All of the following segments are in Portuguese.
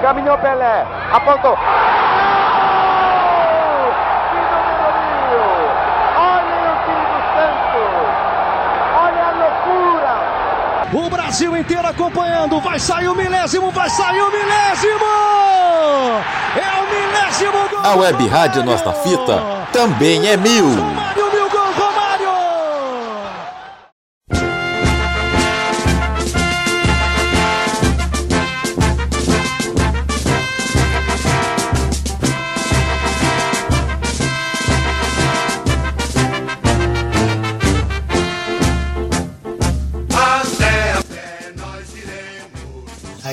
Caminhou Pelé, apontou. O Brasil inteiro acompanhando. Vai sair o milésimo, vai sair o milésimo! É o milésimo gol! A Web Rádio Nossa Fita também é mil.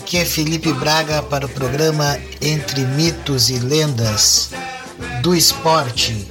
Aqui é Felipe Braga para o programa Entre Mitos e Lendas do Esporte.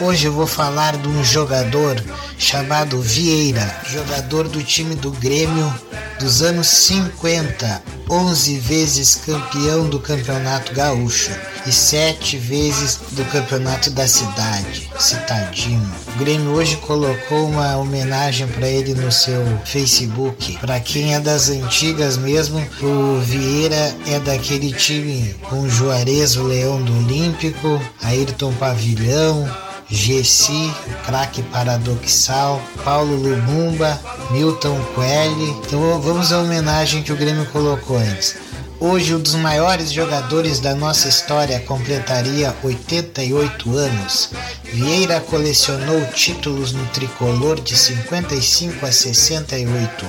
Hoje eu vou falar de um jogador chamado Vieira, jogador do time do Grêmio dos anos 50, 11 vezes campeão do Campeonato Gaúcho e 7 vezes do Campeonato da Cidade, Citadino. O Grêmio hoje colocou uma homenagem para ele no seu Facebook. Para quem é das antigas mesmo, o Vieira é daquele time com Juarez, o Leão do Olímpico, Ayrton Pavilhão, Gessi, craque paradoxal, Paulo Lumumba, Milton Coelho. Então vamos à homenagem que o Grêmio colocou antes. Hoje, um dos maiores jogadores da nossa história completaria 88 anos. Vieira colecionou títulos no tricolor de 55 a 68.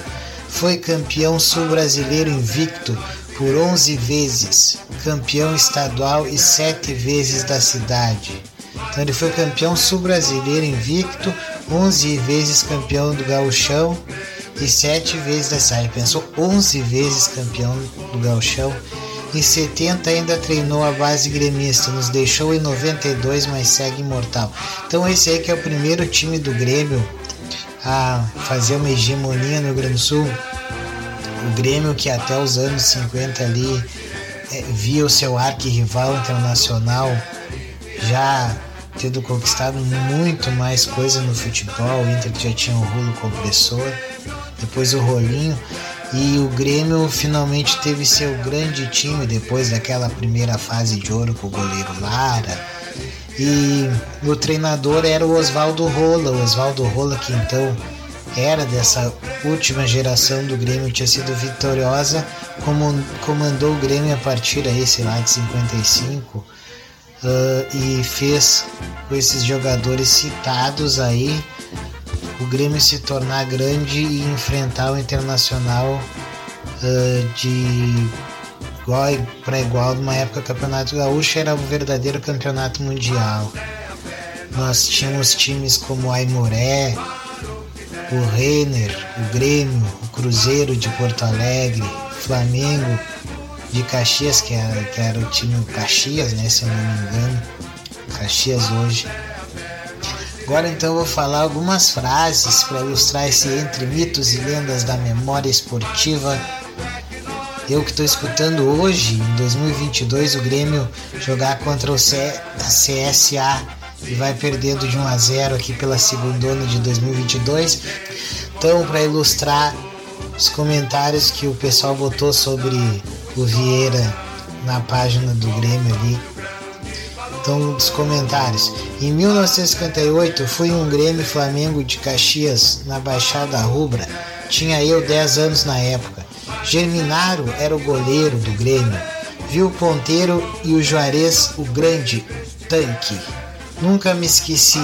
Foi campeão sul-brasileiro invicto por 11 vezes, campeão estadual e 7 vezes da cidade. Então ele foi campeão sul-brasileiro invicto, 11 vezes campeão do gauchão e 7 vezes da cidade. Pensou 11 vezes campeão do gauchão. Em 70 ainda treinou a base gremista, nos deixou em 92, mas segue imortal. Então esse aí que é o primeiro time do Grêmio a fazer uma hegemonia no Rio Grande do Sul. O Grêmio que até os anos 50 ali é, via o seu arqui-rival internacional já tendo conquistado muito mais coisa no futebol. O Inter já tinha o rolo compressor, depois o rolinho. E o Grêmio finalmente teve seu grande time depois daquela primeira fase de ouro com o goleiro Lara. E o treinador era o Oswaldo Rola, o Oswaldo Rola que então era dessa última geração do Grêmio, tinha sido vitoriosa, comandou o Grêmio a partir aí, sei lá, de 55 uh, e fez com esses jogadores citados aí o Grêmio se tornar grande e enfrentar o Internacional uh, de igual para igual numa época o Campeonato Gaúcho era o verdadeiro campeonato mundial. Nós tínhamos times como Aimoré, o Renner, o Grêmio, o Cruzeiro de Porto Alegre, Flamengo, de Caxias, que era, que era o time Caxias, né, se eu não me engano. Caxias hoje. Agora então eu vou falar algumas frases para ilustrar esse entre mitos e lendas da memória esportiva. Eu que estou escutando hoje, em 2022, o Grêmio jogar contra o C CSA e vai perdendo de 1 a 0 aqui pela segunda ano de 2022. Então, para ilustrar os comentários que o pessoal botou sobre o Vieira na página do Grêmio ali. Então, os comentários. Em 1958, fui um Grêmio Flamengo de Caxias, na Baixada Rubra. Tinha eu 10 anos na época. Germinaro era o goleiro do Grêmio. Vi o ponteiro e o Juarez, o grande tanque. Nunca me esqueci,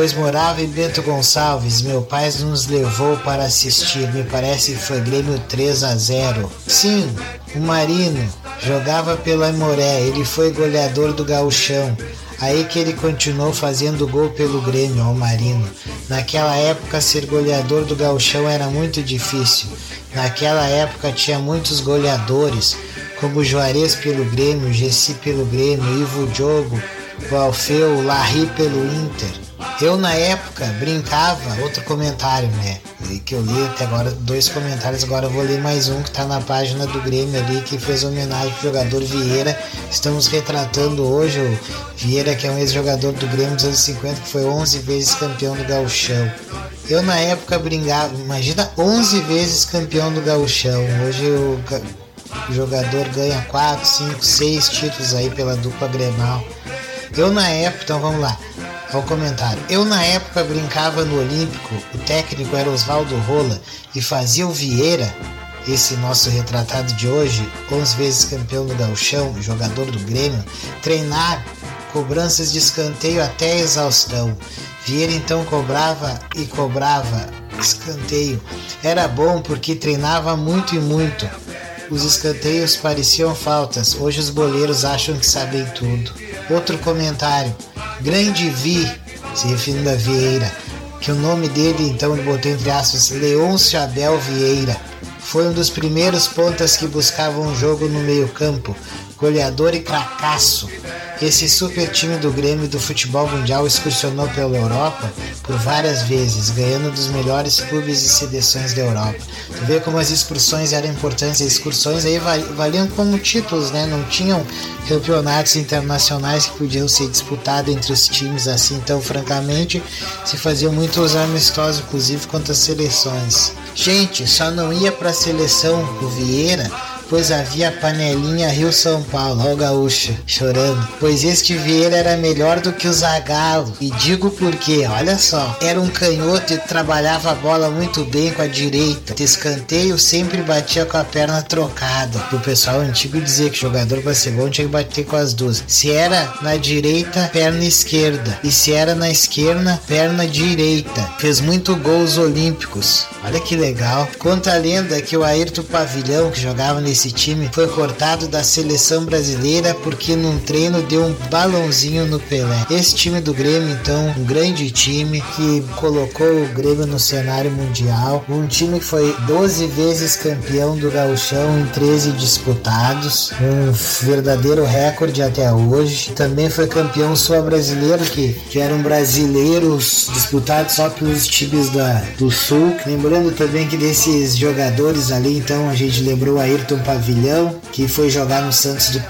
pois morava em Bento Gonçalves. Meu pai nos levou para assistir. Me parece que foi Grêmio 3 a 0. Sim, o Marino jogava pelo Aimoré, ele foi goleador do Gauchão. Aí que ele continuou fazendo gol pelo Grêmio, ao Marino. Naquela época, ser goleador do Gauchão era muito difícil. Naquela época tinha muitos goleadores, como Juarez pelo Grêmio, Gessi pelo Grêmio, Ivo Diogo, o Alfeu, o Larry pelo Inter. Eu na época brincava, outro comentário, né? Que eu li até agora dois comentários, agora vou ler mais um que tá na página do Grêmio ali, que fez homenagem pro jogador Vieira. Estamos retratando hoje o Vieira, que é um ex-jogador do Grêmio dos anos 50, que foi 11 vezes campeão do Gauchão. Eu na época brincava, imagina 11 vezes campeão do Gauchão. Hoje O jogador ganha 4, 5, 6 títulos aí pela dupla Grenal. Eu na época, então vamos lá, ao comentário. Eu na época brincava no Olímpico, o técnico era Oswaldo Rola e fazia o Vieira, esse nosso retratado de hoje, 11 vezes campeão do Gauchão, jogador do Grêmio, treinar cobranças de escanteio até exaustão. Vieira então cobrava e cobrava escanteio. Era bom porque treinava muito e muito. Os escanteios pareciam faltas. Hoje os boleiros acham que sabem tudo. Outro comentário. Grande Vi, se referindo a Vieira, que o nome dele então ele botou entre aspas Leôncio Abel Vieira. Foi um dos primeiros pontas que buscavam um jogo no meio-campo, goleador e cracaço. Esse super time do Grêmio do futebol mundial excursionou pela Europa por várias vezes, ganhando dos melhores clubes e seleções da Europa. Tu vê como as excursões eram importantes, as excursões aí valiam como títulos, né? Não tinham campeonatos internacionais que podiam ser disputados entre os times assim, então francamente se faziam muitos amistosos, inclusive contra as seleções. Gente, só não ia para a seleção o Vieira pois havia panelinha Rio São Paulo, ó o gaúcho chorando, pois este Vieira era melhor do que o Zagalo. E digo porque, olha só, era um canhoto e trabalhava a bola muito bem com a direita. De escanteio sempre batia com a perna trocada. O pessoal antigo dizia que jogador para ser bom tinha que bater com as duas. Se era na direita, perna esquerda. E se era na esquerda, perna direita. Fez muito gols olímpicos. Olha que legal. Conta a lenda que o Ayrton Pavilhão, que jogava nesse esse time foi cortado da seleção brasileira porque num treino deu um balãozinho no Pelé. Esse time do Grêmio, então, um grande time que colocou o Grêmio no cenário mundial. Um time que foi 12 vezes campeão do Gauchão em 13 disputados, um verdadeiro recorde até hoje. Também foi campeão sul-brasileiro, que, que eram brasileiros disputados só pelos times da, do Sul. Lembrando também que desses jogadores ali, então, a gente lembrou Ayrton Pavilhão, que foi jogar no Santos do,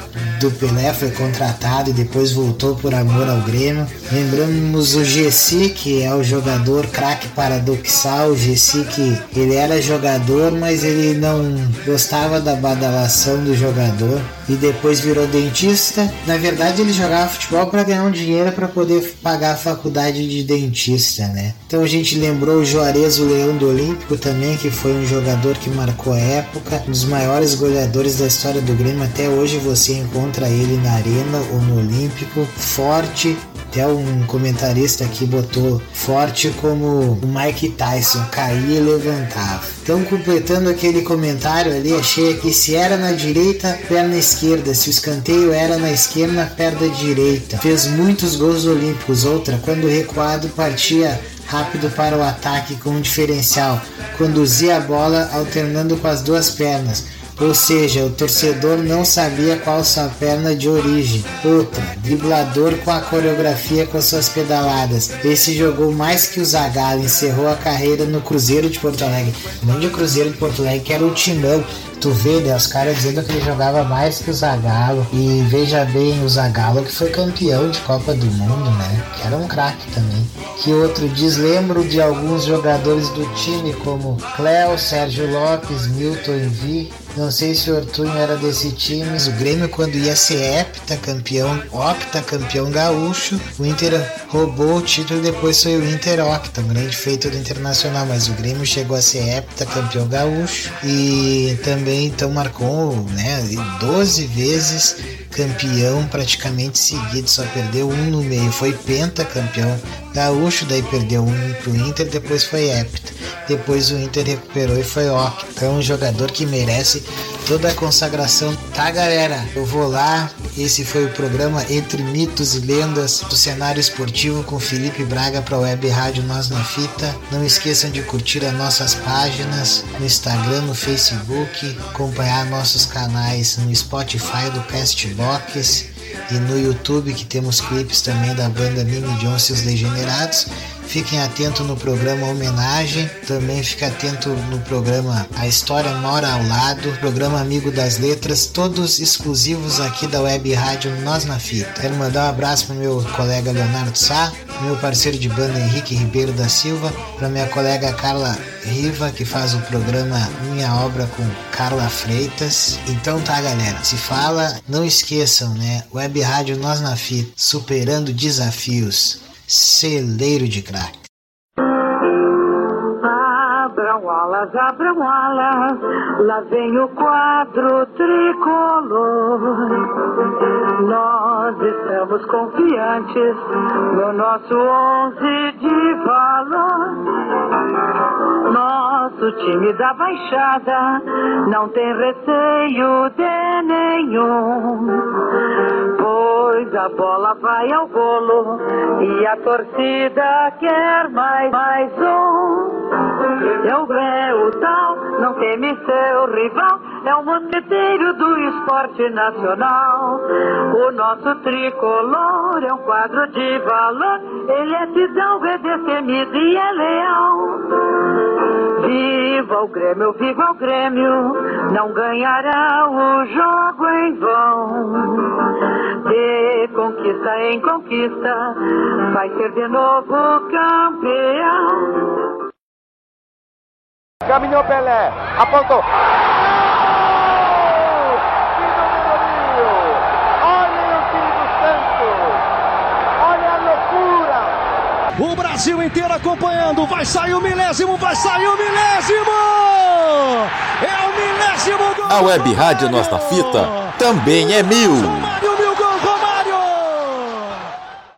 do Pelé, foi contratado e depois voltou por amor ao Grêmio. Lembramos o Gessi, que é o jogador craque paradoxal. O Gessi que ele era jogador, mas ele não gostava da badalação do jogador e depois virou dentista. Na verdade, ele jogava futebol para ganhar um dinheiro para poder pagar a faculdade de dentista, né? Então a gente lembrou o Juarez, o Leão do Olímpico também, que foi um jogador que marcou a época, um dos maiores goleadores da história do Grêmio. Até hoje você encontra ele na Arena ou no Olímpico, forte, até um comentarista aqui botou forte como o Mike Tyson, caía e levantava. Então, completando aquele comentário ali, achei que se era na direita, perna esquerda, se o escanteio era na esquerda, perna direita. Fez muitos gols olímpicos. Outra, quando recuado, partia rápido para o ataque com um diferencial, conduzia a bola alternando com as duas pernas ou seja, o torcedor não sabia qual sua perna de origem. Outra, driblador com a coreografia com suas pedaladas. Esse jogou mais que o Zagallo, encerrou a carreira no Cruzeiro de Porto Alegre. Não de Cruzeiro de Porto Alegre, que era o Timão. Tu vê, né, os caras dizendo que ele jogava mais que o Zagallo. E veja bem, o Zagallo que foi campeão de Copa do Mundo, né? Que era um craque também. Que outro diz, lembro de alguns jogadores do time como Cléo, Sérgio Lopes, Milton Vi, não sei se o Ortunho era desse time. O Grêmio, quando ia ser hepta campeão, octa campeão gaúcho, o Inter roubou o título depois foi o Inter octa, um grande feito do Internacional. Mas o Grêmio chegou a ser hepta campeão gaúcho e também então marcou né, 12 vezes campeão praticamente seguido, só perdeu um no meio. Foi pentacampeão gaúcho, daí perdeu um pro Inter, depois foi hepta. Depois o Inter recuperou e foi octa. Então, um jogador que merece toda a consagração. Tá, galera? Eu vou lá. Esse foi o programa Entre Mitos e Lendas do cenário esportivo com Felipe Braga para a Web Rádio Nós na Fita. Não esqueçam de curtir as nossas páginas no Instagram, no Facebook, acompanhar nossos canais no Spotify do Castbox e no YouTube que temos clipes também da banda Mini Jones e os Degenerados. Fiquem atentos no programa Homenagem. Também fique atento no programa A História Mora ao Lado. Programa Amigo das Letras. Todos exclusivos aqui da Web Rádio Nós na Fita. Quero mandar um abraço para meu colega Leonardo Sá, meu parceiro de banda Henrique Ribeiro da Silva, para minha colega Carla Riva, que faz o programa Minha Obra com Carla Freitas. Então tá, galera. Se fala, não esqueçam, né? Web Rádio Nós na Fita, superando desafios. Celeiro de crack. Abram alas, abram alas, lá vem o quadro tricolor. Nós estamos confiantes no nosso onze de valor. Nosso time da Baixada não tem receio de nenhum. A bola vai ao golo e a torcida quer mais, mais um. É o Grêmio tal, não teme seu rival, é o mosqueteiro do esporte nacional. O nosso tricolor é um quadro de valor, ele é fidalgo, é destemido e é leal. Viva o Grêmio, viva o Grêmio, não ganhará o jogo em vão. De conquista em conquista, vai ser de novo campeão. Caminhou Pelé, apontou. Que número mil! Olha o time do Santos! Olha a loucura! O Brasil inteiro acompanhando. Vai sair o milésimo, vai sair o milésimo! É o milésimo gol! A Web Rádio Nossa Fita também é mil.